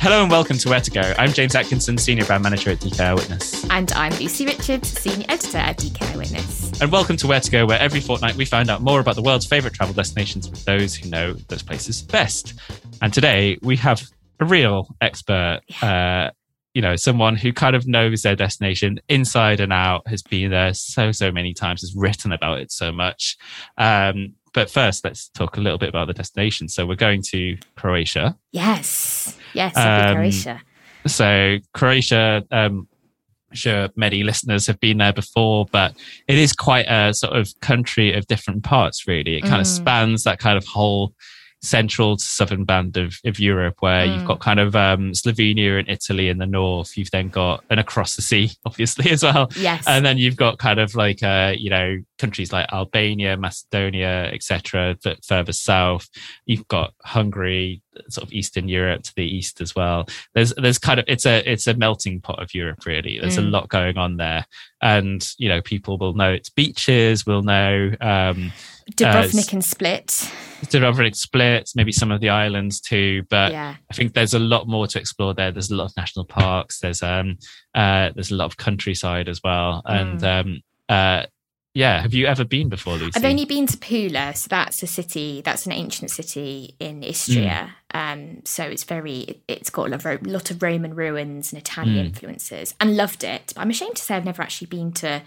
Hello and welcome to Where to Go. I'm James Atkinson, Senior Brand Manager at DK Eyewitness. And I'm Lucy Richards, Senior Editor at DK Eyewitness. And welcome to Where to Go, where every fortnight we find out more about the world's favourite travel destinations with those who know those places best. And today we have a real expert, uh, you know, someone who kind of knows their destination inside and out, has been there so, so many times, has written about it so much. Um, but first, let's talk a little bit about the destination. So we're going to Croatia. Yes. Yes, Um, Croatia. So Croatia, um, I'm sure many listeners have been there before, but it is quite a sort of country of different parts, really. It kind of Mm. spans that kind of whole central to southern band of, of Europe, where you've Mm. got kind of um, Slovenia and Italy in the north. You've then got, and across the sea, obviously, as well. Yes. And then you've got kind of like, uh, you know, countries like Albania, Macedonia, etc. But further south, you've got Hungary, sort of Eastern Europe to the east as well. There's, there's kind of, it's a, it's a melting pot of Europe, really. There's a Mm. lot going on there, and you know, people will know its beaches, will know um, Dubrovnik and Split. Dubrovnik Split, maybe some of the islands too. But yeah. I think there's a lot more to explore there. There's a lot of national parks. There's um uh there's a lot of countryside as well. And um uh yeah, have you ever been before, Lucy? I've only been to Pula, so that's a city, that's an ancient city in Istria. Mm. Um, so it's very, it, it's got a lot, of, lot of Roman ruins and Italian Mm. influences and loved it. But I'm ashamed to say I've never actually been to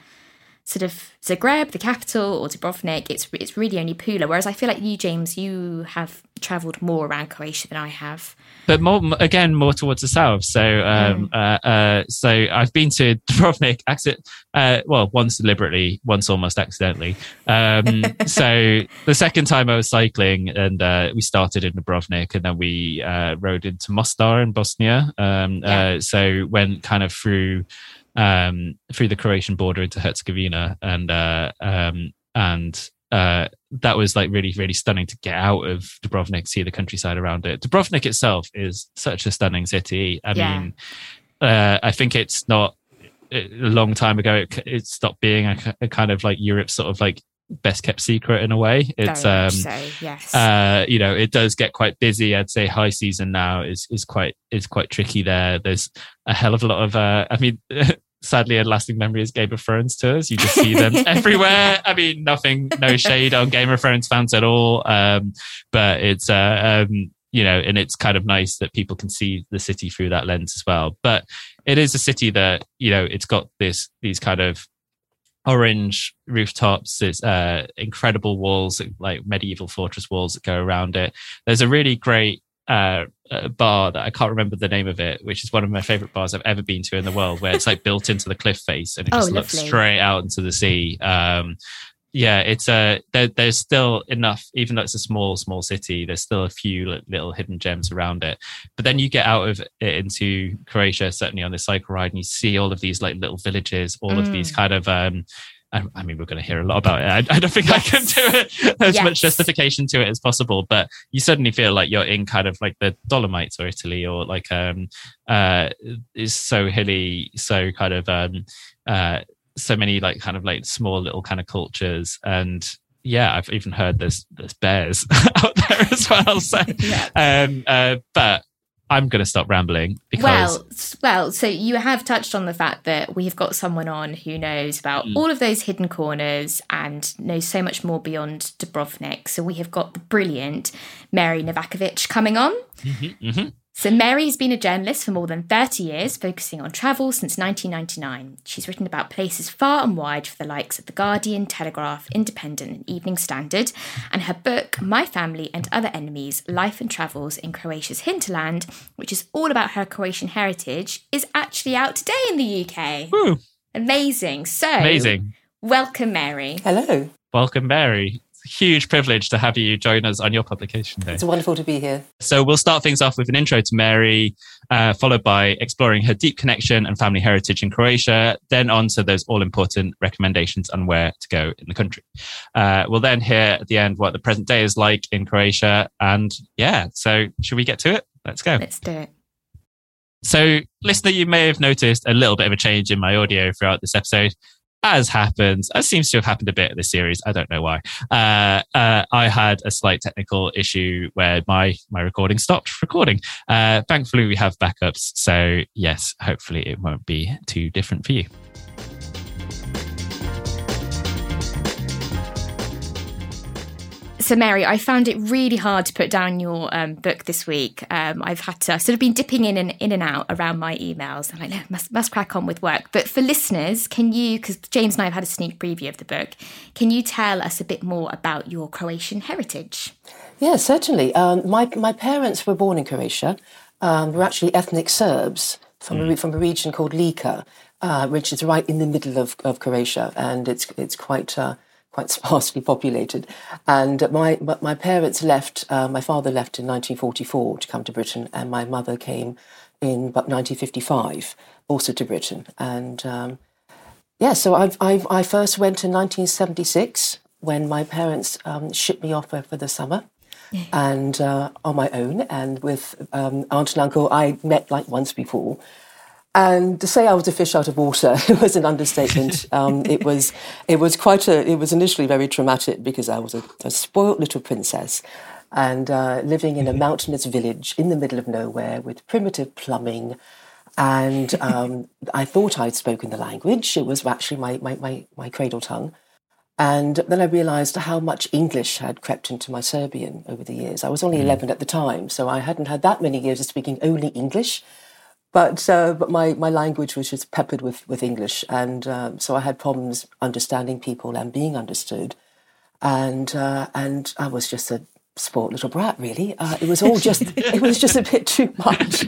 sort of Zagreb, the capital, or Dubrovnik. It's, it's really only Pula. Whereas I feel like you, James, you have travelled more around Croatia than I have. but more again more towards the south. So um Mm. uh, uh so I've been to Dubrovnik accident uh well once deliberately, once almost accidentally. Um so the second time I was cycling and uh we started in Dubrovnik and then we uh rode into Mostar in Bosnia. Um Yeah. uh so went kind of through um through the Croatian border into Herzegovina and uh um and uh, that was like really, really stunning to get out of Dubrovnik, see the countryside around it. Dubrovnik itself is such a stunning city. I Yeah. mean, uh, I think it's not a long time ago. It, it stopped being a, a kind of like Europe's sort of like best kept secret in a way. It's um, so, yes. uh, you know, it does get quite busy. I'd say high season now is is quite is quite tricky there. There's a hell of a lot of. Uh, I mean, sadly, a lasting memory is Game of Thrones tours. You just see them everywhere. I mean, nothing, no shade on Game of Thrones fans at all. Um, but it's uh, um, you know, and it's kind of nice that people can see the city through that lens as well. But it is a city that you know, it's got this these kind of orange rooftops it's uh incredible walls like medieval fortress walls that go around it. There's a really great uh, uh bar that i can't remember the name of it which is one of my favorite bars i've ever been to in the world where it's like built into the cliff face and it Oh, just looks straight out into the sea. Um yeah it's a there, there's still enough even though it's a small small city there's still a few little hidden gems around it but then you get out of it into croatia certainly on this cycle ride and you see all of these like little villages all of these Mm. kind of um I, I mean, we're going to hear a lot about it. I, I don't think yes. I can do it as yes. much justification to it as possible, but you suddenly feel like you're in kind of like the Dolomites or Italy, or like um, uh, is so hilly, so kind of um, uh, so many like kind of like small little kind of cultures and yeah, I've even heard there's there's bears out there as well. So, yeah. um, uh, but I'm going to stop rambling because well, well. So you have touched on the fact that we've got someone on who knows about mm. all of those hidden corners and knows so much more beyond Dubrovnik. So we have got the brilliant Mary Novakovich coming on. Mm-hmm, mm-hmm. So, Mary's been a journalist for more than 30 years, focusing on travel since 1999. She's written about places far and wide for the likes of The Guardian, Telegraph, Independent, and Evening Standard. And her book, My Family and Other Enemies Life and Travels in Croatia's Hinterland, which is all about her Croatian heritage, is actually out today in the UK. Woo. Amazing. So, amazing. Welcome, Mary. Hello. Welcome, Mary huge privilege to have you join us on your publication day. It's wonderful to be here. So we'll start things off with an intro to Mary, uh, followed by exploring her deep connection and family heritage in Croatia, then on to those all important recommendations on where to go in the country. Uh, we'll then hear at the end what the present day is like in Croatia. And yeah, so should we get to it? Let's go. Let's do it. So, listener, you may have noticed a little bit of a change in my audio throughout this episode as happens, as seems to have happened a bit in this series. I don't know why. Uh, uh, I had a slight technical issue where my my recording stopped recording. Uh, thankfully, we have backups, so yes, hopefully it won't be too different for you. So, Mary, I found it really hard to put down your um, book this week. Um, I've had to I've sort of been dipping in and in and out around my emails. I'm like, must, must crack on with work. But for listeners, can you, because James and I have had a sneak preview of the book, can you tell us a bit more about your Croatian heritage? Yeah, certainly. Um, my, my parents were born in Croatia. Um, we're actually ethnic Serbs from, mm. a, from a region called Lika, uh, which is right in the middle of, of Croatia. And it's, it's quite. Uh, quite sparsely populated. And my my parents left. Uh, my father left in 1944 to come to Britain, and my mother came in about 1955 also to Britain. And um, yeah, so I, I I first went in 1976 when my parents um, shipped me off for the summer. Yeah. And uh, on my own, and with um, aunt and uncle, I met like once before, and to say I was a fish out of water was an understatement. Um, it was it was quite a it was initially very traumatic because I was a, a spoilt little princess and uh, living in a mountainous village in the middle of nowhere with primitive plumbing. And um, I thought I'd spoken the language. It was actually my, my, my, my cradle tongue. And then I realized how much English had crept into my Serbian over the years. I was only mm. 11 at the time, so I hadn't had that many years of speaking only English. But uh, but my, my language was just peppered with, with English, and um, so I had problems understanding people and being understood, and uh, and I was just a sport little brat really. Uh, it was all just it was just a bit too much,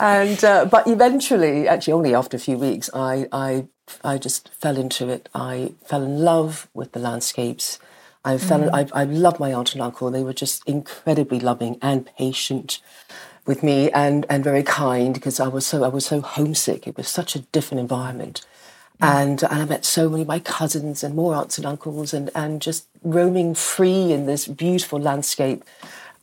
and uh, but eventually, actually only after a few weeks, I I I just fell into it. I fell in love with the landscapes. I fell. Mm. I, I loved my aunt and uncle. They were just incredibly loving and patient with me and, and very kind because I was so I was so homesick. It was such a different environment. And, and I met so many of my cousins and more aunts and uncles and, and just roaming free in this beautiful landscape.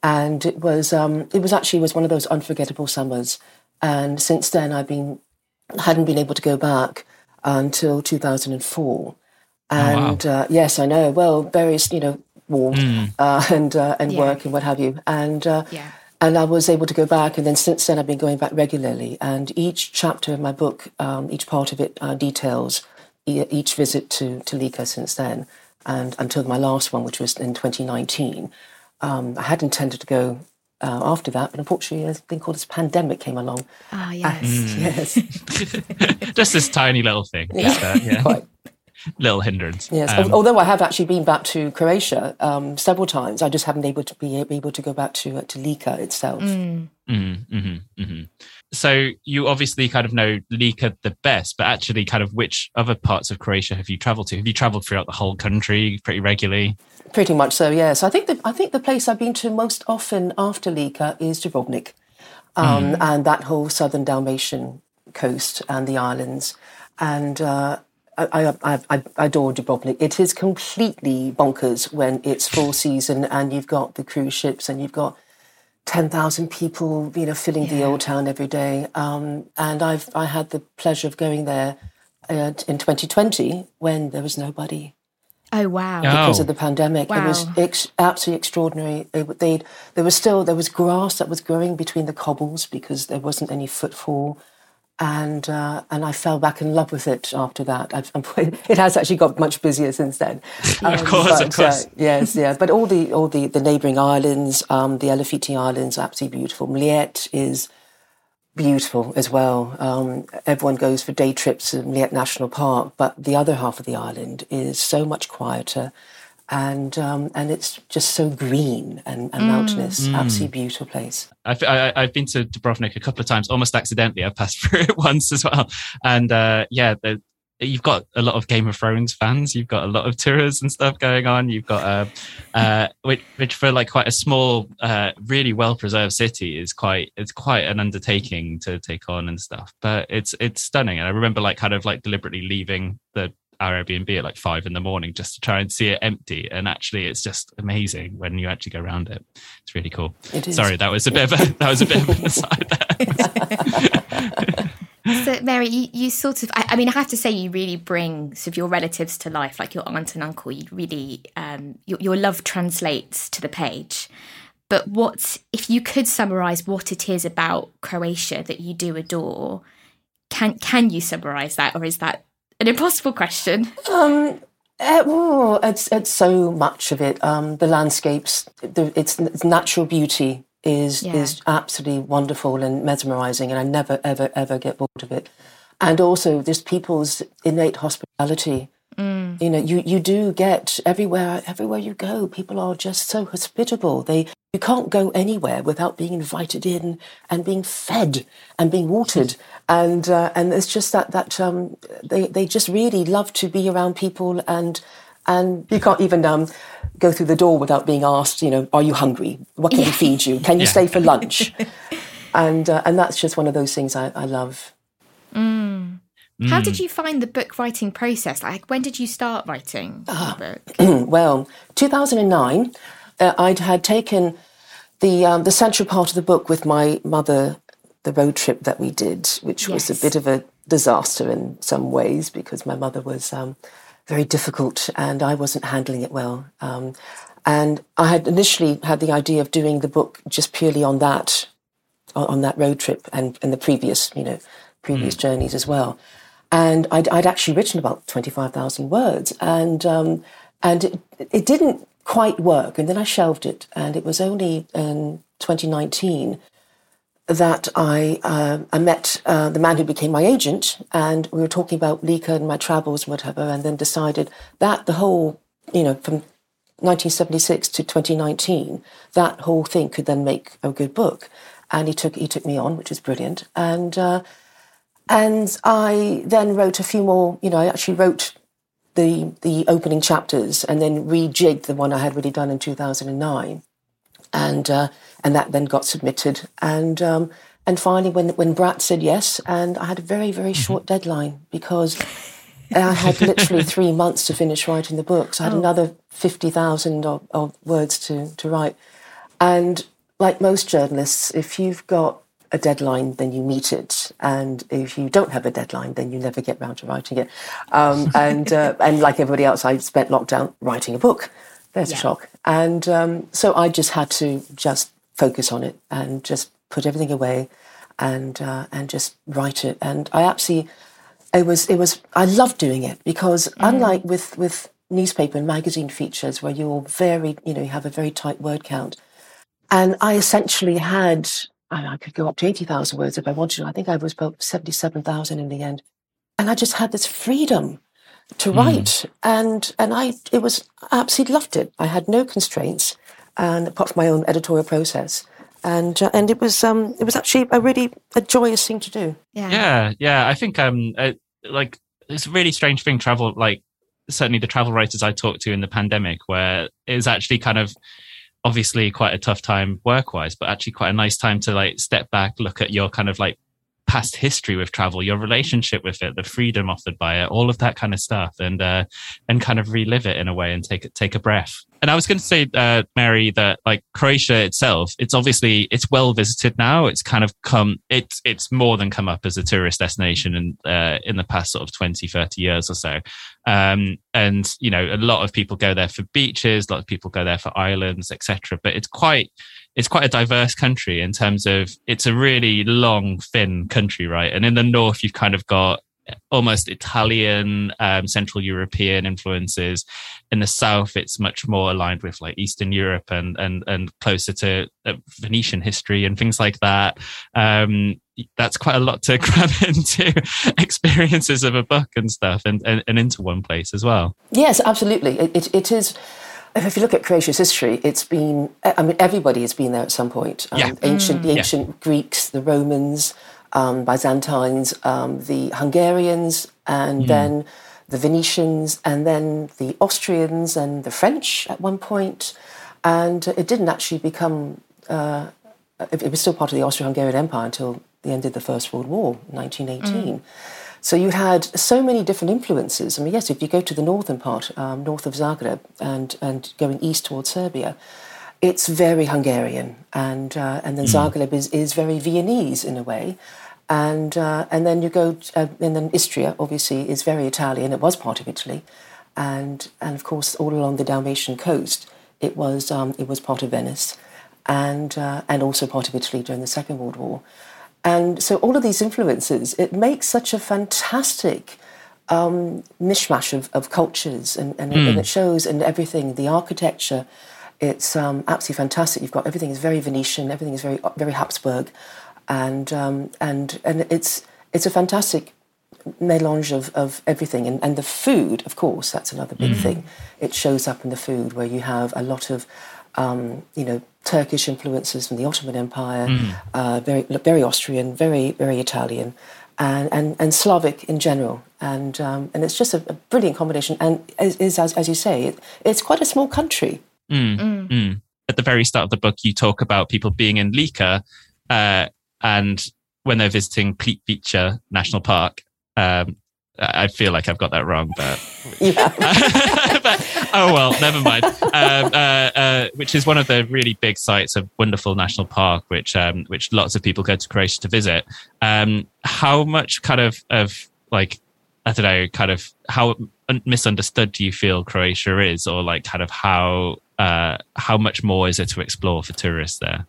And it was um, it was actually was one of those unforgettable summers. And since then I've been hadn't been able to go back until 2004. And oh, wow. uh, yes, I know. Well, various you know war mm. uh, and uh, and yeah. work and what have you. And uh, yeah and I was able to go back, and then since then I've been going back regularly. And each chapter of my book, um, each part of it uh, details each visit to, to Lika since then, and until my last one, which was in 2019. Um, I had intended to go uh, after that, but unfortunately, a thing called this pandemic came along. Ah, yes. Mm. yes. Just this tiny little thing. Yeah, yeah. quite little hindrance. Yes, um, although I have actually been back to Croatia um, several times, I just haven't able to be able to go back to uh, to Lika itself. Mm. Mm-hmm, mm-hmm, mm-hmm. So you obviously kind of know Lika the best, but actually, kind of which other parts of Croatia have you travelled to? Have you travelled throughout the whole country pretty regularly? Pretty much so. Yes, I think the I think the place I've been to most often after Lika is Dubrovnik, um, mm. and that whole southern Dalmatian coast and the islands, and. Uh, I, I, I, I adore Dubrovnik. It is completely bonkers when it's full season and you've got the cruise ships and you've got 10,000 people, you know, filling the old town every day. Um, and I've, I had the pleasure of going there uh, in 2020 when there was nobody Oh wow! because Oh. of the pandemic. It was ex- absolutely extraordinary. It, they there was still there was grass that was growing between the cobbles because there wasn't any footfall, and uh, and I fell back in love with it after that. I've, it has actually got much busier since then. Of course, of course. Uh, yes, yeah. But all the all the the neighbouring islands, um, the Elafiti Islands, are absolutely beautiful. Mljet is beautiful as well. Um, everyone goes for day trips to Mljet National Park, but the other half of the island is so much quieter, and um, and it's just so green and, and mountainous. Absolutely beautiful place. I've, I, I've been to Dubrovnik a couple of times, almost accidentally. I've passed through it once as well. And uh, yeah, the, you've got a lot of Game of Thrones fans. You've got a lot of tours and stuff going on. You've got, uh, uh, which, which for like quite a small, uh, really well preserved city is quite, it's quite an undertaking to take on and stuff. But it's, it's stunning. And I remember like kind of like deliberately leaving the our Airbnb at like five in the morning just to try and see it empty. And actually, it's just amazing when you actually go around it. It's really cool. It is. Sorry, that was a bit of a that was a bit of an aside there. So, Mary, you, you sort of, I, I mean, I have to say, you really bring sort of your relatives to life, like your aunt and uncle. You really, um, your, your love translates to the page. But what, if you could summarize what it is about Croatia that you do adore, can can you summarize that, or is that an impossible question? Um, uh, oh, it's it's so much of it. Um, the landscapes, the, its, its natural beauty is Yeah. is absolutely wonderful and mesmerizing, and I never ever ever get bored of it. And also, just people's innate hospitality. You know, you you do get everywhere everywhere you go. People are just so hospitable. They you can't go anywhere without being invited in and being fed and being watered. And uh, and it's just that that um, they they just really love to be around people and and you can't even um, go through the door without being asked. You know, are you hungry? What can we feed you? Can you Yeah. stay for lunch? and uh, and that's just one of those things I, I love. How did you find the book writing process? Like, when did you start writing the book? well, 2009, uh, I'd had taken the um, the central part of the book with my mother, the road trip that we did, which was a bit of a disaster in some ways because my mother was um, very difficult and I wasn't handling it well. Um, and I had initially had the idea of doing the book just purely on that on, on that road trip and, and the previous, you know, previous journeys as well. And I'd, I'd actually written about 25,000 words and, um, and it, it didn't quite work. And then I shelved it. And it was only in 2019 that I, uh, I met uh, the man who became my agent and we were talking about Lika and my travels and whatever, and then decided that the whole, you know, from 1976 to 2019, that whole thing could then make a good book. And he took he took me on, which was brilliant. And uh, and I then wrote a few more. You know, I actually wrote the the opening chapters and then rejigged the one I had already done in 2009, and uh, and that then got submitted. And um, and finally, when when Bradt said yes, and I had a very very short deadline because. I had literally three months to finish writing the book. So I had another 50,000 of, of words to, to write. And like most journalists, if you've got a deadline, then you meet it. And if you don't have a deadline, then you never get round to writing it. Um, and, uh, and like everybody else, I spent lockdown writing a book. There's a shock. And um, so I just had to just focus on it and just put everything away and, uh, and just write it. And I actually, it was it was I loved doing it because unlike with with newspaper and magazine features where you're very you know you have a very tight word count and I essentially had I, I could go up to 80,000 words if I wanted to. I think I was about 77,000 in the end. And I just had this freedom to write. And and I it was I absolutely loved it. I had no constraints and apart from my own editorial process. And uh, and it was um it was actually a really a joyous thing to do. Yeah. Yeah yeah. i think um uh, like it's a really strange thing travel like certainly the travel writers i talked to in the pandemic where it was actually kind of obviously quite a tough time work wise but actually quite a nice time to like step back look at your kind of like past history with travel, your relationship with it, the freedom offered by it, all of that kind of stuff, and uh, and kind of relive it in a way and take take a breath. And I was going to say, uh, Mary, that like Croatia itself, it's obviously it's well visited now. It's kind of come, it's it's more than come up as a tourist destination in uh, in the past sort of 20, 30 years or so. Um, and you know, a lot of people go there for beaches, a lot of people go there for islands, etc. But it's quite it's quite a diverse country in terms of it's a really long, thin country, right? And in the north, you've kind of got almost Italian, um, Central European influences. In the south, it's much more aligned with like Eastern Europe and and and closer to uh, Venetian history and things like that. Um, that's quite a lot to grab into experiences of a book and stuff, and, and, and into one place as well. Yes, absolutely. It, it, it is if you look at Croatia's history, it's been, I mean, everybody has been there at some point. Um, yeah. Ancient, the Mm. ancient Yeah. Greeks, the Romans, um, Byzantines, um, the Hungarians, and then the Venetians, and then the Austrians and the French at one point. And it didn't actually become, uh, it, it was still part of the Austro Hungarian Empire until the end of the First World War, 1918. So you had so many different influences. I mean, yes, if you go to the northern part, um, north of Zagreb, and and going east towards Serbia, it's very Hungarian, and uh, and then Zagreb is, is very Viennese in a way, and uh, and then you go uh, and then Istria obviously is very Italian. It was part of Italy, and and of course all along the Dalmatian coast, it was um, it was part of Venice, and uh, and also part of Italy during the Second World War. And so all of these influences, it makes such a fantastic um, mishmash of, of cultures, and, and, and it shows in everything. The architecture, it's um, absolutely fantastic. You've got everything is very Venetian, everything is very very Habsburg, and um, and and it's it's a fantastic melange of, of everything. And, and the food, of course, that's another big thing. It shows up in the food where you have a lot of, um, you know, Turkish influences from the Ottoman Empire, uh, very very Austrian, very very Italian, and and, and Slavic in general. And um, and it's just a, a brilliant combination. And is, is as, as you say, it, it's quite a small country. Mm, mm. At the very start of the book, you talk about people being in Lika, uh, and when they're visiting Plitvice National Park. Um, I feel like I've got that wrong, but, but oh well, never mind. Um, uh, uh, which is one of the really big sites of wonderful national park, which um, which lots of people go to Croatia to visit. Um, how much kind of of like I don't know, kind of how misunderstood do you feel Croatia is, or like kind of how uh, how much more is there to explore for tourists there?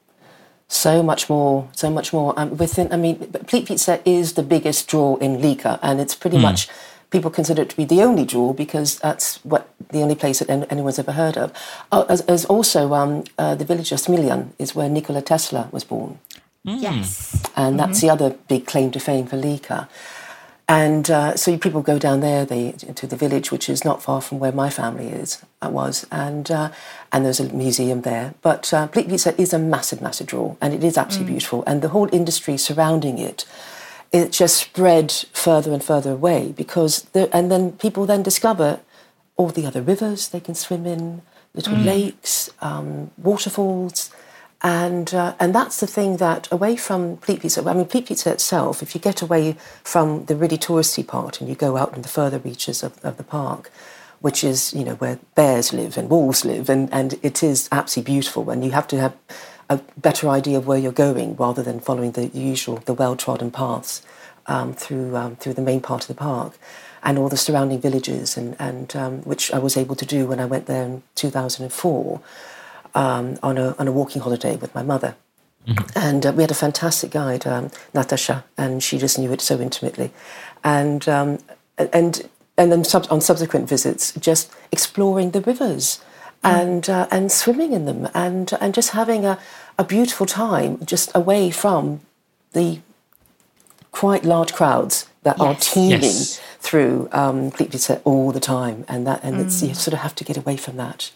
So much more, so much more. Um, within, I mean, Plitvice is the biggest draw in Lika, and it's pretty much people consider it to be the only draw because that's what the only place that anyone's ever heard of. Oh, as, as also um, uh, the village of Smiljan is where Nikola Tesla was born, Yes. and that's the other big claim to fame for Lika. And uh, so people go down there they, to the village, which is not far from where my family is, I was, and uh, and there's a museum there. But uh, Plitvice is a massive, massive draw, and it is absolutely beautiful. And the whole industry surrounding it, it just spread further and further away because, there, and then people then discover all the other rivers they can swim in, little lakes, um, waterfalls. And uh, and that's the thing that away from Plitvice, I mean Plitvice itself, if you get away from the really touristy part and you go out in the further reaches of, of the park, which is you know where bears live and wolves live, and, and it is absolutely beautiful. And you have to have a better idea of where you're going rather than following the usual, the well-trodden paths um, through um, through the main part of the park and all the surrounding villages, and and um, which I was able to do when I went there in 2004 um, on a on a walking holiday with my mother. And uh, we had a fantastic guide, um, Natasha, and she just knew it so intimately. And um, and and then sub- on subsequent visits, just exploring the rivers and uh, and swimming in them, and and just having a, a beautiful time, just away from the quite large crowds that are teeming Yes. through um, Plitvice all the time, and that and it's, you sort of have to get away from that.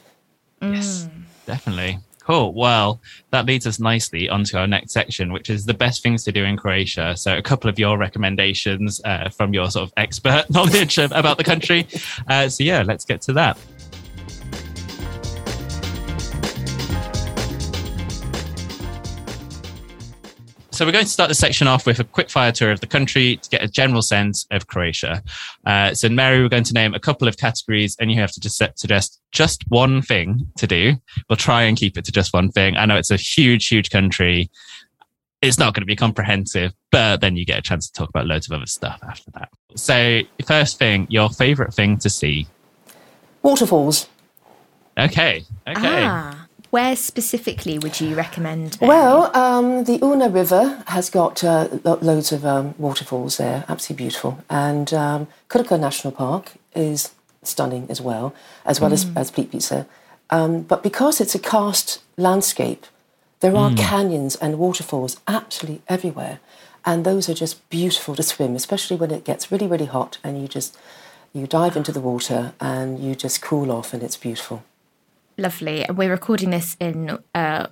Yes, definitely. Cool. Well, that leads us nicely onto our next section, which is the best things to do in Croatia. So, a couple of your recommendations uh, from your sort of expert knowledge about the country. Uh, so, yeah, let's get to that. So we're going to start the section off with a quick fire tour of the country to get a general sense of Croatia. Uh, so Mary, we're going to name a couple of categories, and you have to just suggest just one thing to do. We'll try and keep it to just one thing. I know it's a huge, huge country. It's not going to be comprehensive, but then you get a chance to talk about loads of other stuff after that. So first thing, your favorite thing to see. Waterfalls. Okay. Okay. Ah, where specifically would you recommend? Well, um, the Una River has got uh, lo- loads of um, waterfalls there, absolutely beautiful. And um, National Park is stunning as well, as well as, as Plitvice. Um, but because it's a karst landscape, there are canyons and waterfalls absolutely everywhere. And those are just beautiful to swim, especially when it gets really, really hot and you just you dive into the water and you just cool off and it's beautiful. Lovely. And we're recording this in uh,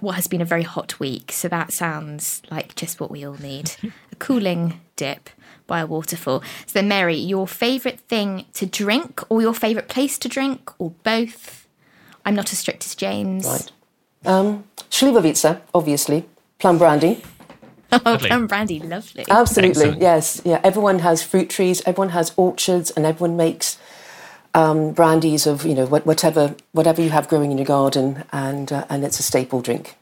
what has been a very hot week, so that sounds like just what we all need a cooling dip by a waterfall. So, then, Mary, your favourite thing to drink, or your favourite place to drink, or both? I'm not as strict as James. Right. Um, Slivovica, obviously, plum brandy. Oh, Lovely. plum brandy, lovely. Absolutely, Excellent. yes. Yeah, everyone has fruit trees, everyone has orchards, and everyone makes um, brandies of you know what- whatever whatever you have growing in your garden, and uh, and it's a staple drink.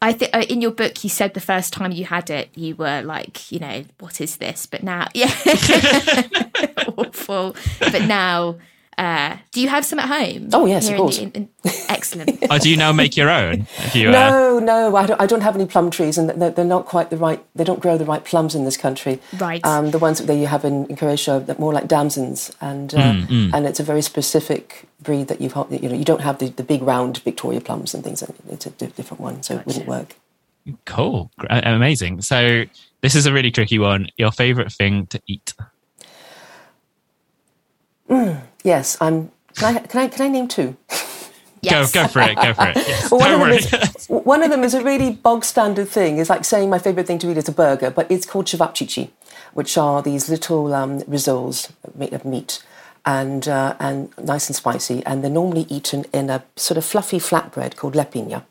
I think uh, in your book you said the first time you had it, you were like, you know, what is this? But now, yeah, awful. But now, uh, do you have some at home? Oh, yes, of Here in course. the- in- in- excellent. Oh, do you now make your own? Have you, uh, No, no, I don't, I don't have any plum trees, and they're, they're not quite the right. They don't grow the right plums in this country. Right. Um, the ones that you have in, in Croatia, they're more like damsons, and uh, and it's a very specific breed that you've you know you don't have the, the big round Victoria plums and things. It's a different one, so it wouldn't work. Cool. Uh, Amazing. So this is a really tricky one. Your favorite thing to eat? Yes, I'm. Can I can I can I name two? Yes. Go, go for it. Go for it. Yes. Well, one, Don't of them worry. is, one of them is a really bog standard thing. It's like saying my favourite thing to eat is a burger, but it's called cevapcici, which are these little um, rissoles made of meat and uh, and nice and spicy, and they're normally eaten in a sort of fluffy flatbread called lepinja.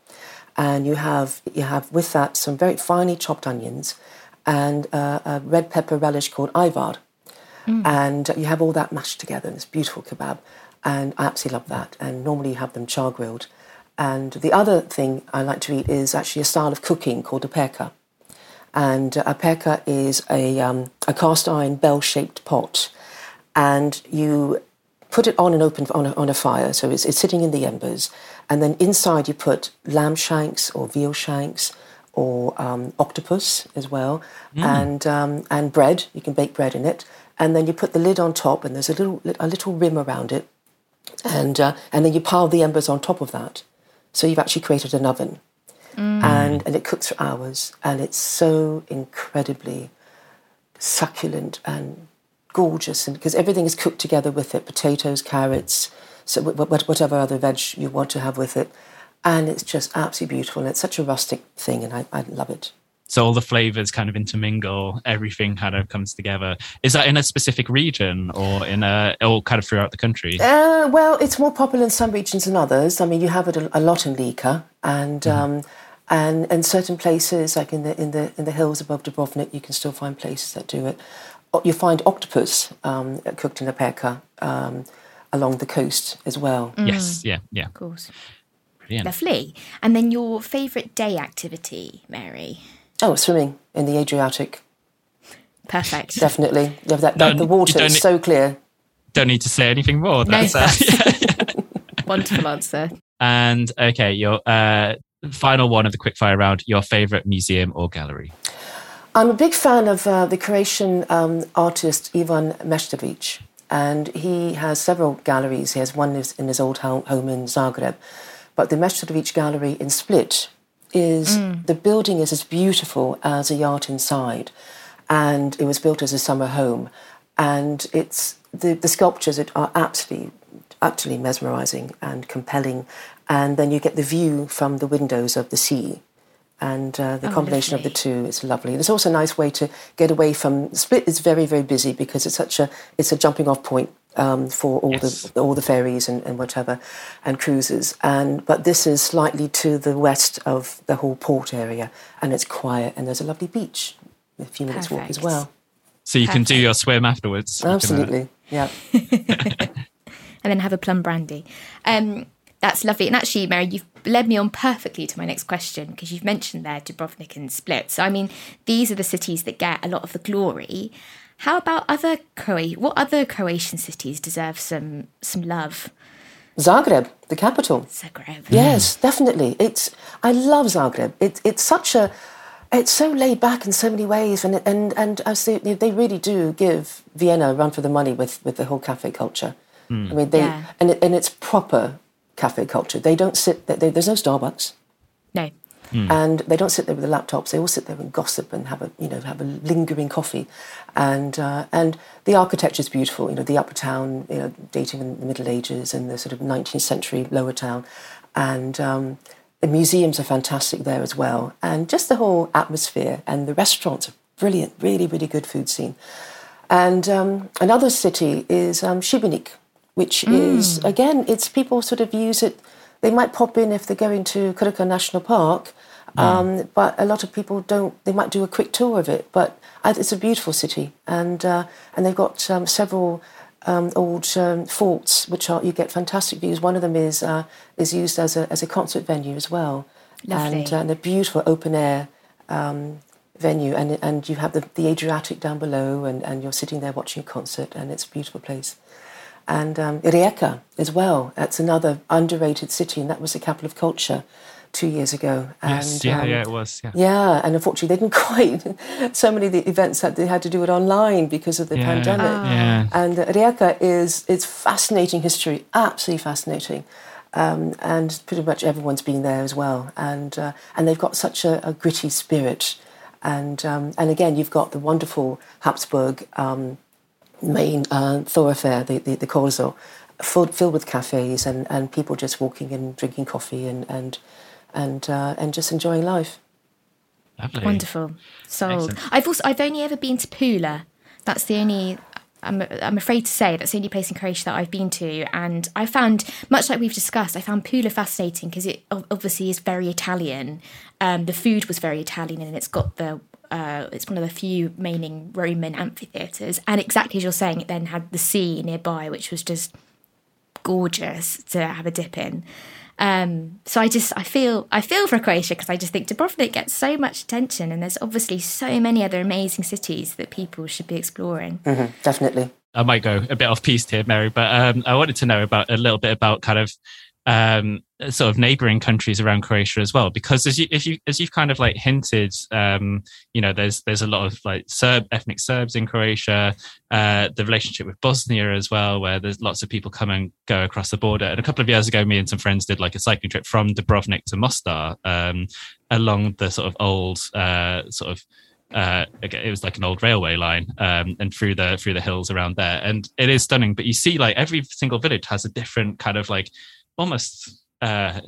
And you have you have with that some very finely chopped onions and uh, a red pepper relish called ajvar, and you have all that mashed together in this beautiful kebab. And I absolutely love that. And normally you have them char grilled. And the other thing I like to eat is actually a style of cooking called a peka. And a peka is a, um, a cast iron bell shaped pot. And you put it on an open on a, on a fire, so it's, it's sitting in the embers. And then inside you put lamb shanks or veal shanks or um, octopus as well, and um, and bread. You can bake bread in it, and then you put the lid on top, and there's a little a little rim around it, and uh, and then you pile the embers on top of that. So you've actually created an oven, and and it cooks for hours, and it's so incredibly succulent and gorgeous, and because everything is cooked together with it, potatoes, carrots, so wh- wh- whatever other veg you want to have with it, and it's just absolutely beautiful. And it's such a rustic thing, and I, I love it. So all the flavors kind of intermingle, everything kind of comes together. Is that in a specific region or in a, or kind of throughout the country? Uh, well, it's more popular in some regions than others. I mean, you have it a, a lot in Lika, and um, and in certain places, like in the in the in the hills above Dubrovnik, you can still find places that do it. You find octopus um, cooked in a peka um, along the coast as well. Yes. Yeah. Yeah. Of course. Brilliant. Lovely. And then your favourite day activity, Mary? Oh, swimming in the Adriatic, Perfect. definitely. Yeah, that, that, No, the water is need- so clear. Don't need to say anything more. No, That's, uh, Wonderful answer. And okay, your uh, final one of the quickfire round. Your favorite museum or gallery? I'm a big fan of uh, the Croatian um, artist Ivan Meštrović, and he has several galleries. He has one in his old home in Zagreb, but the Meštrović Gallery in Split is the building is as beautiful as a art inside, and it was built as a summer home, and it's the, the sculptures are absolutely absolutely mesmerizing and compelling, and then you get the view from the windows of the sea. And uh, the Oh, combination of the two is lovely. And it's also a nice way to get away from Split. is very very busy because it's such a it's a jumping off point um, for all Yes. the all the ferries and, and whatever, and cruises. And but this is slightly to the west of the whole port area, and it's quiet, and there's a lovely beach, a few minutes walk as well. So you can do your swim afterwards. You can, uh, Absolutely, yeah. and then have a plum brandy. Um, that's lovely. And actually, Mary, you've led me on perfectly to my next question because you've mentioned there Dubrovnik and Split. So, I mean, these are the cities that get a lot of the glory. How about other Croati? What other Croatian cities deserve some some love? Zagreb, the capital. Zagreb. Yes, definitely. It's I love Zagreb. It's it's such a it's so laid back in so many ways, and and and as they, they really do give Vienna a run for the money with with the whole cafe culture. Hmm. I mean, they Yeah. and it, and it's proper cafe culture. They don't sit. They, there's no Starbucks. No. and they don't sit there with the laptops. They all sit there and gossip and have a you know have a lingering coffee, and uh, and the architecture is beautiful. You know the upper town, you know, dating in the Middle Ages and the sort of 19th century lower town, and um, the museums are fantastic there as well, and just the whole atmosphere and the restaurants are brilliant. Really, really good food scene. And um, another city is um, Šibenik, which is again, it's people sort of use it. They might pop in if they're going to Krka National Park, um, but a lot of people don't. They might do a quick tour of it, but it's a beautiful city, and uh, and they've got um, several um, old um, forts, which are you get fantastic views. One of them is uh, is used as a as a concert venue as well, Lovely. and, uh, and a beautiful open air um, venue, and and you have the, the Adriatic down below, and, and you're sitting there watching a concert, and it's a beautiful place. And um, Rijeka as well. That's another underrated city, and that was the capital of culture two years ago. And, Yes, yeah, um, yeah, it was. Yeah. yeah, and unfortunately, they didn't quite. So many of the events that they had to do it online because of the Yeah. pandemic. Yeah. And uh, Rijeka is it's fascinating history, absolutely fascinating, um, and pretty much everyone's been there as well. And uh, and they've got such a, a gritty spirit, and um, and again, you've got the wonderful Habsburg um, main uh, thoroughfare, the the, the Corso, full, filled with cafes and, and people just walking and drinking coffee and and and uh, and just enjoying life. Lovely. Wonderful. Sold. Excellent. I've also I've only ever been to Pula. That's the only I'm I'm afraid to say that's the only place in Croatia that I've been to, and I found much like we've discussed, I found Pula fascinating because it obviously is very Italian. Um, the food was very Italian, and it's got the uh, it's one of the few remaining Roman amphitheatres, and exactly as you're saying, it then had the sea nearby, which was just gorgeous to have a dip in. Um, so I just I feel I feel for Croatia because I just think Dubrovnik gets so much attention, and there's obviously so many other amazing cities that people should be exploring. Definitely. I might go a bit off piste here, Mary, but um, I wanted to know about a little bit about kind of um, sort of neighboring countries around Croatia as well, because as you if you as you've kind of like hinted, um, you know, there's there's a lot of like Serb ethnic Serbs in Croatia, uh, the relationship with Bosnia as well, where there's lots of people come and go across the border. And a couple of years ago, me and some friends did like a cycling trip from Dubrovnik to Mostar um, along the sort of old uh, sort of uh, it was like an old railway line um, and through the through the hills around there and it is stunning but you see like every single village has a different kind of like almost uh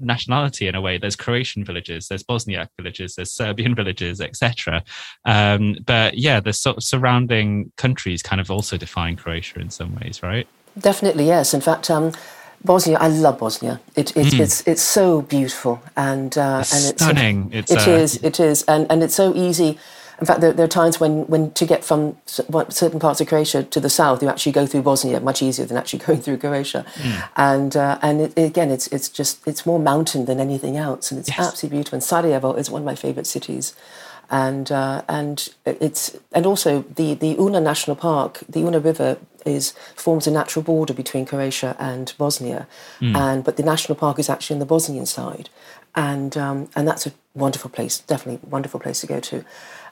nationality in a way there's croatian villages there's bosniak villages there's serbian villages etc um but yeah the sort of surrounding countries kind of also define croatia in some ways right Definitely, yes. In fact, um, Bosnia, I love Bosnia. It, it, It's it's so beautiful and uh, It's and it's stunning. It's, It uh, is, It is, and and it's so easy. In fact, there, there are times when, when to get from certain parts of Croatia to the south, you actually go through Bosnia much easier than actually going through Croatia. And uh, and it, again, it's it's just it's more mountain than anything else, and it's Yes. absolutely beautiful. And Sarajevo is one of my favorite cities and uh, and it's and also the the Una National Park, the Una River is forms a natural border between Croatia and Bosnia, and but the national park is actually on the Bosnian side, and um, and that's a wonderful place, definitely wonderful place to go to,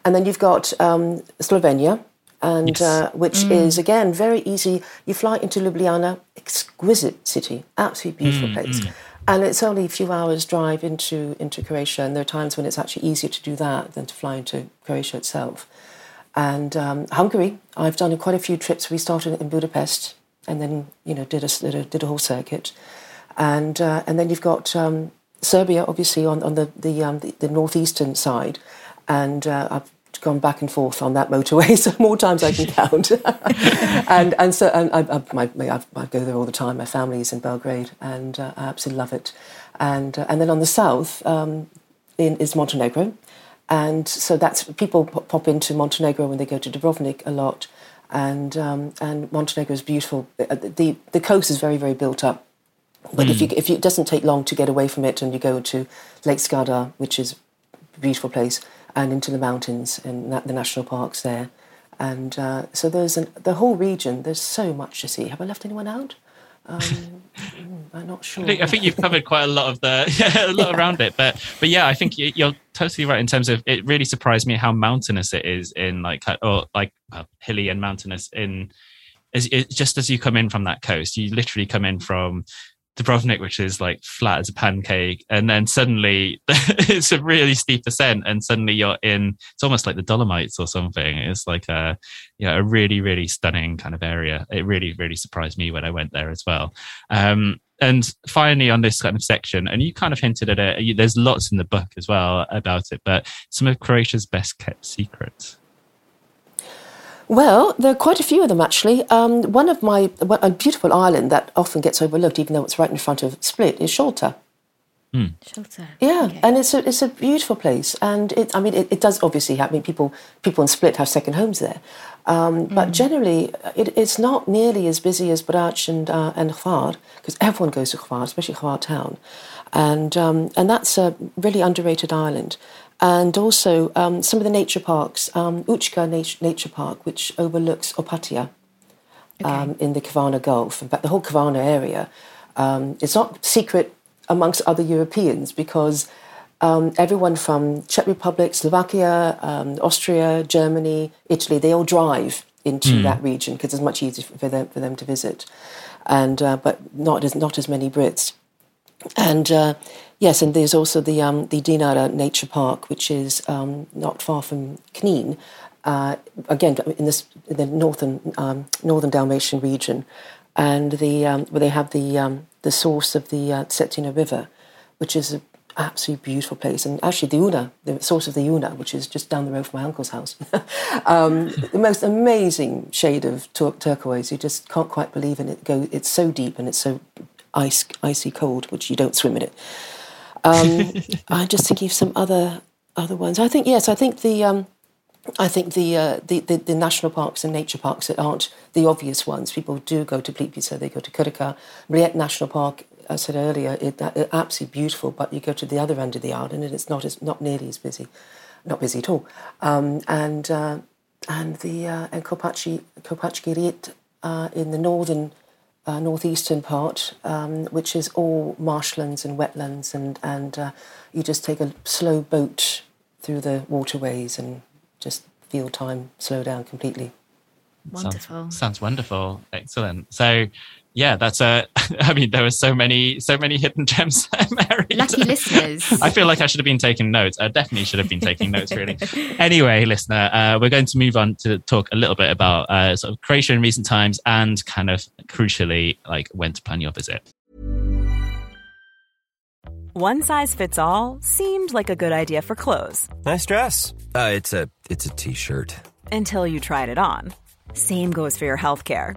and then you've got um, Slovenia. And Yes. uh, which is again very easy. You fly into Ljubljana, exquisite city, absolutely beautiful place, and it's only a few hours drive into into Croatia. And there are times when it's actually easier to do that than to fly into Croatia itself. And um, Hungary, I've done quite a few trips. We started in Budapest and then you know did a did a, did a whole circuit, and uh, and then you've got um, Serbia, obviously on on the the um, the, the northeastern side, and uh, I've gone back and forth on that motorway, so more times I can count. and and so and I, I, my, I, I, go there all the time. My family is in Belgrade, and uh, I absolutely love it. And uh, and then on the south um, in, is Montenegro, and so that's people pop into Montenegro when they go to Dubrovnik a lot, and um, and Montenegro is beautiful. Uh, the the coast is very very built up. But mm. if you if you, it doesn't take long to get away from it, and you go to Lake Skadar, which is a beautiful place, and into the mountains and the national parks there. And uh, so there's an, the whole region. There's so much to see. Have I left anyone out? Um, mm, I'm not sure. I think, I think, you've covered quite a lot of the yeah, a lot yeah. around it, but but yeah, I think you're totally right in terms of it. Really surprised me how mountainous it is in like or like well, hilly and mountainous in. Just as you come in from that coast, you literally come in from Dubrovnik, which is like flat as a pancake, and then suddenly it's a really steep ascent, and suddenly you're in. It's almost like the Dolomites or something. It's like a, you know, a really, really stunning kind of area. It really, really surprised me when I went there as well. Um, and finally, on this kind of section, and you kind of hinted at it. There's lots in the book as well about it, but some of Croatia's best kept secrets. Well, there are quite a few of them actually. Um, one of my a beautiful island that often gets overlooked, even though it's right in front of Split, is Šolta. Mm. Šolta. Yeah, okay. and it's a it's a beautiful place, and it I mean it, it does obviously have I mean people people in Split have second homes there, um, mm. but generally it, it's not nearly as busy as Brač and uh, and Hvar because everyone goes to Hvar, especially Hvar town, and um, and that's a really underrated island and also um, some of the nature parks, um, Učka nature, nature, Park, which overlooks Opatija okay. um, in the Kvarner Gulf. In fact, the whole Kvarner area, um, it's not secret amongst other Europeans because um, everyone from Czech Republic, Slovakia, um, Austria, Germany, Italy, they all drive into mm. that region because it's much easier for them, for them to visit. And, uh, but not as, not as many Brits. And uh, yes, and there's also the um, the Dinara Nature Park, which is um, not far from Knin. Uh, again, in this in the northern um, northern Dalmatian region, and the um, where they have the um, the source of the uh, River, which is an absolutely beautiful place, and actually the Una, the source of the Una, which is just down the road from my uncle's house, um, the most amazing shade of tur- turquoise. You just can't quite believe in it. Go, it's so deep and it's so ice, icy cold, which you don't swim in it. Um, I'm just thinking of some other other ones. I think yes, I think the um, I think the, uh, the, the, the national parks and nature parks that aren't the obvious ones. People do go to Plitvice, they go to Krka, Mljet National Park. I said earlier, it, it, absolutely beautiful, but you go to the other end of the island and it's not as not nearly as busy, not busy at all. Um, and uh, and the uh, and Kopachi Kopački uh, in the northern uh, northeastern part, um, which is all marshlands and wetlands, and and uh, you just take a slow boat through the waterways and just feel time slow down completely. Wonderful. Sounds, sounds wonderful. Excellent. So yeah, that's a. I mean, there were so many, so many hidden gems. Mary. Lucky listeners. I feel like I should have been taking notes. I definitely should have been taking notes. Really. anyway, listener, uh, we're going to move on to talk a little bit about uh, sort of Croatia in recent times and kind of crucially, like when to plan your visit. One size fits all seemed like a good idea for clothes. Nice dress. Uh, it's a it's a t-shirt. Until you tried it on. Same goes for your health care.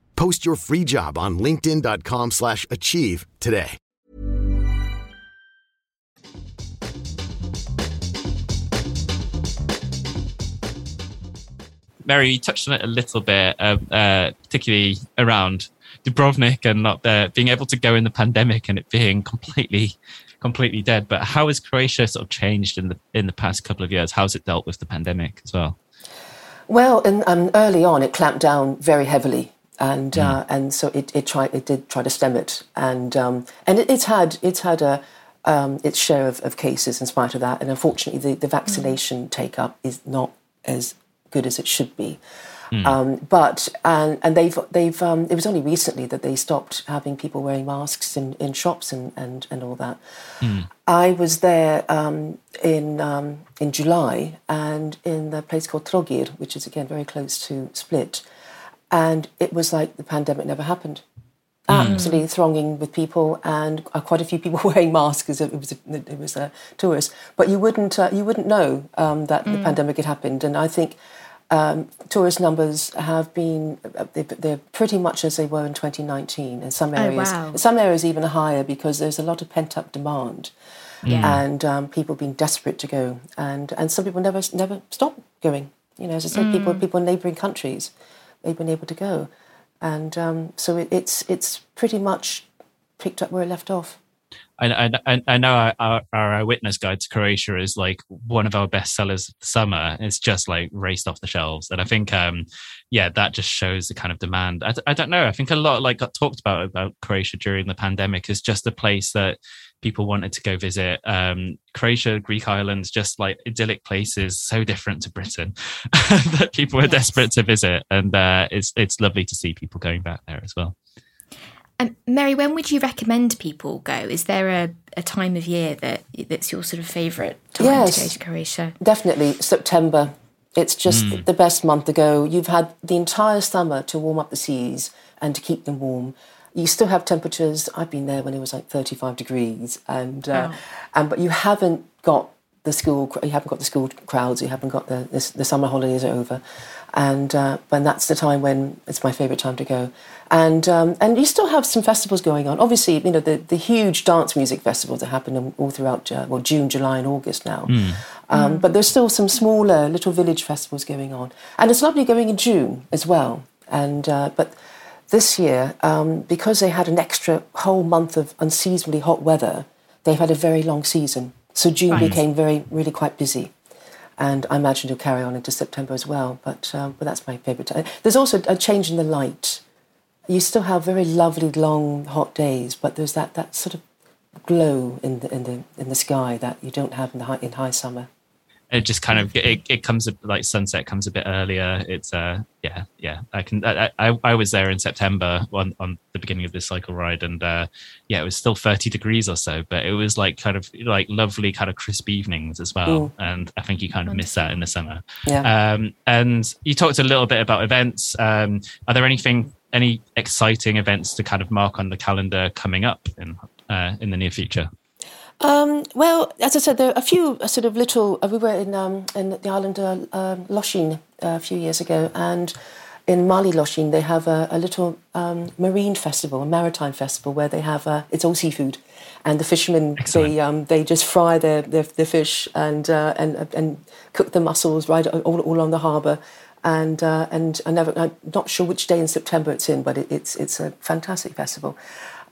Post your free job on linkedin.com slash achieve today. Mary, you touched on it a little bit, uh, uh, particularly around Dubrovnik and not there, being able to go in the pandemic and it being completely, completely dead. But how has Croatia sort of changed in the in the past couple of years? How's it dealt with the pandemic as well? Well, and um, early on, it clamped down very heavily, and mm. uh, and so it, it tried it did try to stem it, and um, and it, it's had it's had a um, its share of, of, cases in spite of that, and unfortunately, the, the vaccination mm. take up is not as good as it should be. Mm. Um, but and and they've they've um, it was only recently that they stopped having people wearing masks in, in shops and, and, and all that. Mm. I was there um, in um, in July and in the place called Trogir, which is again very close to Split, and it was like the pandemic never happened. Mm. Absolutely thronging with people, and uh, quite a few people wearing masks because it was a, it was a tourist. But you wouldn't uh, you wouldn't know um, that the hmm. pandemic had happened, and I think um, tourist numbers have been they're pretty much as they were in 2019 in some areas oh, wow. some areas even higher because there's a lot of pent up demand yeah. and um, people being desperate to go and and some people never never stop going you know as I said mm. people people in neighboring countries they've been able to go and um, so it, it's it's pretty much picked up where it left off I, I, I know our, our, our, guide to Croatia is like one of our best sellers of the summer. It's just like raced off the shelves. And I think, um, yeah, that just shows the kind of demand. I, I don't know. I think a lot like got talked about about Croatia during the pandemic is just a place that people wanted to go visit. Um, Croatia, Greek islands, just like idyllic places, so different to Britain that people were yes. desperate to visit. And uh, it's, it's lovely to see people going back there as well. Um, Mary, when would you recommend people go? Is there a, a time of year that that's your sort of favourite time yes, to go to Croatia? Definitely September. It's just mm. the best month to go. You've had the entire summer to warm up the seas and to keep them warm. You still have temperatures. I've been there when it was like 35 degrees, and uh, oh. and but you haven't got the school. You haven't got the school crowds. You haven't got the the, the summer holidays are over, and uh, and that's the time when it's my favourite time to go. And um, and you still have some festivals going on. Obviously, you know the, the huge dance music festivals that happen all throughout uh, well June, July, and August now. Mm. Um, mm. But there's still some smaller little village festivals going on, and it's lovely going in June as well. And uh, but this year, um, because they had an extra whole month of unseasonably hot weather, they've had a very long season. So June right. became very really quite busy and I imagine it'll carry on into September as well. But um, but that's my favourite time. There's also a change in the light. You still have very lovely long hot days, but there's that, that sort of glow in the in the in the sky that you don't have in the high, in high summer it just kind of it, it comes like sunset comes a bit earlier. It's uh yeah yeah. I can i i, I was there in september on on the beginning of this cycle ride and uh yeah it was still 30 degrees or so but it was like kind of like lovely kind of crisp evenings as well. Mm. and i think you kind of miss that in the summer. Yeah. Um and you talked a little bit about events. Um are there anything any exciting events to kind of mark on the calendar coming up in uh, in the near future um, well, as I said, there are a few uh, sort of little. Uh, we were in um, in the island of uh, Lošinj uh, a few years ago, and in Mali Lošinj they have a, a little um, marine festival, a maritime festival, where they have uh, it's all seafood, and the fishermen Excellent. they um, they just fry their their, their fish and uh, and and cook the mussels right all, all on the harbour. And and I never, I'm not sure which day in September it's in, but it, it's it's a fantastic festival.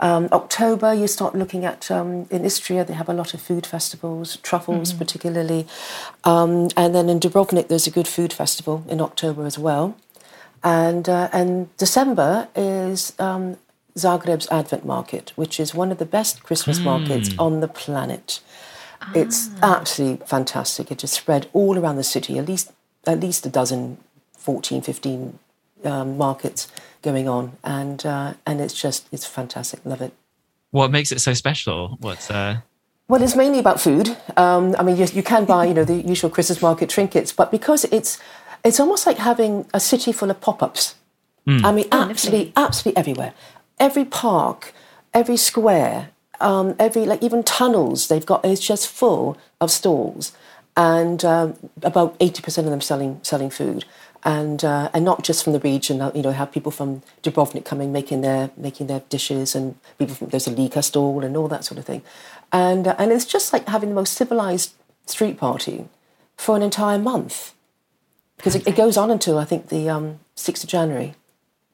Um, October, you start looking at um, in Istria, they have a lot of food festivals, truffles mm-hmm. particularly. Um, and then in Dubrovnik, there's a good food festival in October as well. And, uh, and December is um, Zagreb's Advent Market, which is one of the best Christmas mm. markets on the planet. Ah. It's absolutely fantastic. It is spread all around the city, at least, at least a dozen, 14, 15 um, markets going on, and uh, and it's just it's fantastic. Love it. What makes it so special? What's uh... Well, it's mainly about food. Um, I mean, you, you can buy you know the usual Christmas market trinkets, but because it's it's almost like having a city full of pop-ups. Mm. I mean, oh, absolutely, absolutely everywhere. Every park, every square, um, every like even tunnels they've got is just full of stalls, and um, about eighty percent of them selling selling food and uh, and not just from the region. Uh, you know, have people from Dubrovnik coming, making their making their dishes, and people from there's a Lika stall and all that sort of thing, and uh, and it's just like having the most civilized street party for an entire month because it, it, goes on until I think the um, sixth of January.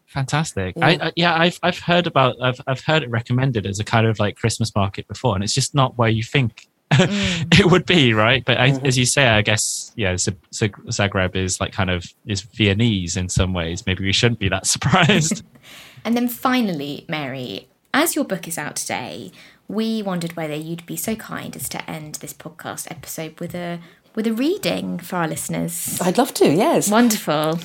Fantastic. Yeah. I, I, yeah, I've I've heard about I've I've heard it recommended as a kind of like Christmas market before, and it's just not where you think Mm. it would be, right? But I, Mhm. as you say, I guess yeah, Z- Z- Zagreb is like kind of is Viennese in some ways. Maybe we shouldn't be that surprised. And then finally, Mary, as your book is out today, we wondered whether you'd be so kind as to end this podcast episode with a with a reading for our listeners. I'd love to, yes. Wonderful.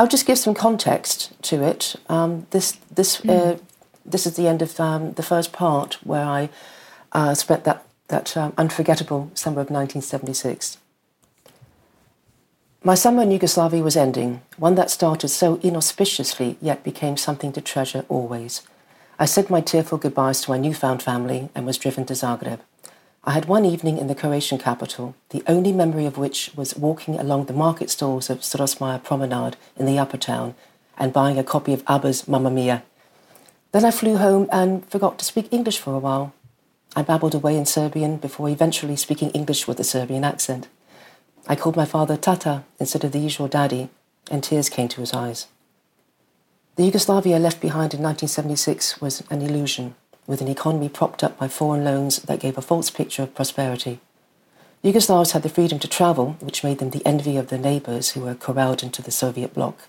I'll just give some context to it. Um, this this uh, this is the end of um, the first part where I uh, spent that that um, unforgettable summer of 1976. My summer in Yugoslavia was ending, one that started so inauspiciously yet became something to treasure always. I said my tearful goodbyes to my newfound family and was driven to Zagreb. I had one evening in the Croatian capital, the only memory of which was walking along the market stalls of Strossmayer Promenade in the upper town and buying a copy of ABBA's Mamma Mia. Then I flew home and forgot to speak English for a while. I babbled away in Serbian before eventually speaking English with a Serbian accent. I called my father Tata instead of the usual daddy, and tears came to his eyes. The Yugoslavia left behind in 1976 was an illusion, with an economy propped up by foreign loans that gave a false picture of prosperity. Yugoslavs had the freedom to travel, which made them the envy of their neighbours who were corralled into the Soviet bloc.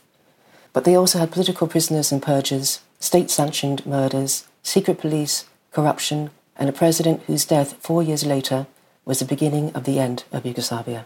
But they also had political prisoners and purges, state sanctioned murders, secret police, corruption, and a president whose death four years later was the beginning of the end of Yugoslavia.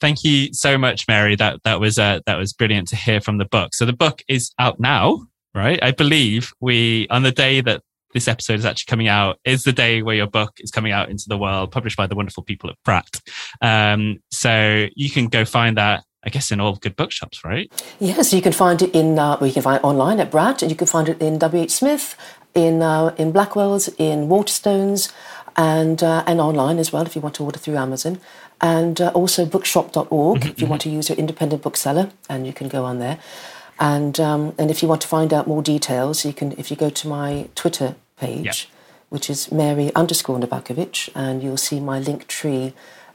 Thank you so much, Mary. That that was uh, that was brilliant to hear from the book. So the book is out now, right? I believe we on the day that this episode is actually coming out is the day where your book is coming out into the world, published by the wonderful people at Bradt. Um, so you can go find that, I guess, in all good bookshops, right? Yes, you can find it in. Uh, well, you can find it online at Bradt, and you can find it in W. H. Smith, in uh, in Blackwell's, in Waterstones, and uh, and online as well if you want to order through Amazon, and uh, also bookshop.org if you want to use your independent bookseller, and you can go on there. And um, and if you want to find out more details, you can if you go to my Twitter page, Yeah. which is Mary underscore Novakovich, and you'll see my link tree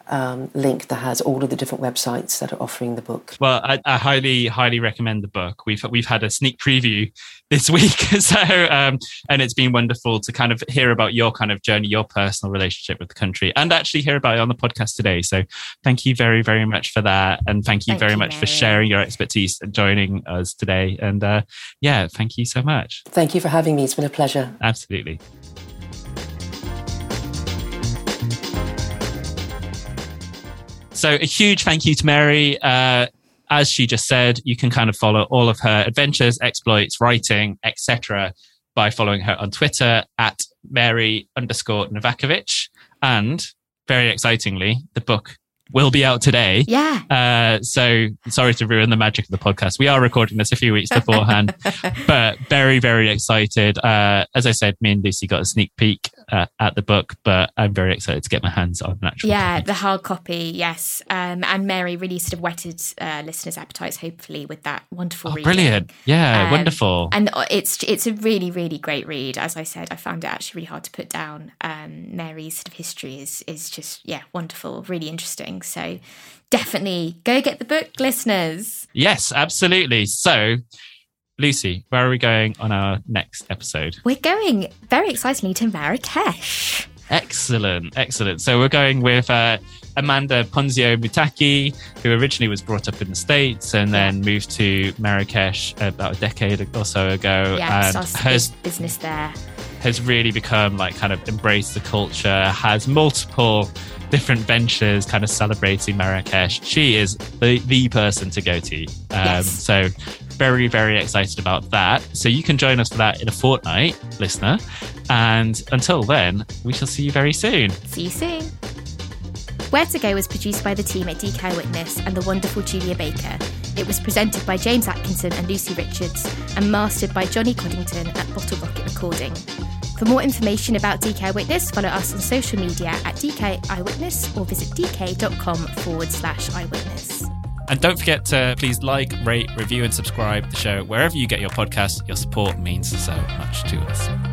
um, link that has all of the different websites that are offering the book. Well, I, I highly, highly recommend the book. We've we've had a sneak preview this week, so um, and it's been wonderful to kind of hear about your kind of journey, your personal relationship with the country, and actually hear about it on the podcast today. So, thank you very, very much for that, and thank you Thank very you, much for sharing your expertise and joining us today. And uh, yeah, thank you so much. Thank you for having me. It's been a pleasure. Absolutely. So a huge thank you to Mary. Uh, as she just said, you can kind of follow all of her adventures, exploits, writing, etc., by following her on Twitter at Mary underscore Novakovich. And very excitingly, the book will be out today. Yeah. Uh, so sorry to ruin the magic of the podcast. We are recording this a few weeks beforehand, but very, very excited. Uh, as I said, me and Lucy got a sneak peek uh, at the book, but I'm very excited to get my hands on an actual Yeah, copy. the hard copy, yes. Um, and Mary really sort of whetted uh, listeners' appetites, hopefully, with that wonderful Oh, reading. brilliant. Yeah, Um, wonderful. And it's it's a really, really great read. As I said, I found it actually really hard to put down. Um, Mary's sort of history is is just, yeah, wonderful, really interesting. So definitely go get the book, listeners. Yes, absolutely. So, Lucy, where are we going on our next episode? We're going very excitingly to Marrakesh. Excellent, excellent. So we're going with uh, Amanda Ponzio Mouttaki, who originally was brought up in the States and then moved to Marrakesh about a decade or so ago, Yeah, and started business there. Has really become like kind of embraced the culture, has multiple different ventures kind of celebrating Marrakesh. She is the, the person to go to. Um, Yes. So, very, very excited about that. So, you can join us for that in a fortnight, listener. And until then, we shall see you very soon. See you soon. Where to Go was produced by the team at DK Eyewitness and the wonderful Julia Baker. It was presented by James Atkinson and Lucy Richards and mastered by Johnny Coddington at Bottle Rocket Recording. For more information about DK Eyewitness, follow us on social media at DK Eyewitness or visit dk.com forward slash eyewitness. And don't forget to please like, rate, review, and subscribe the show wherever you get your podcasts. Your support means so much to us.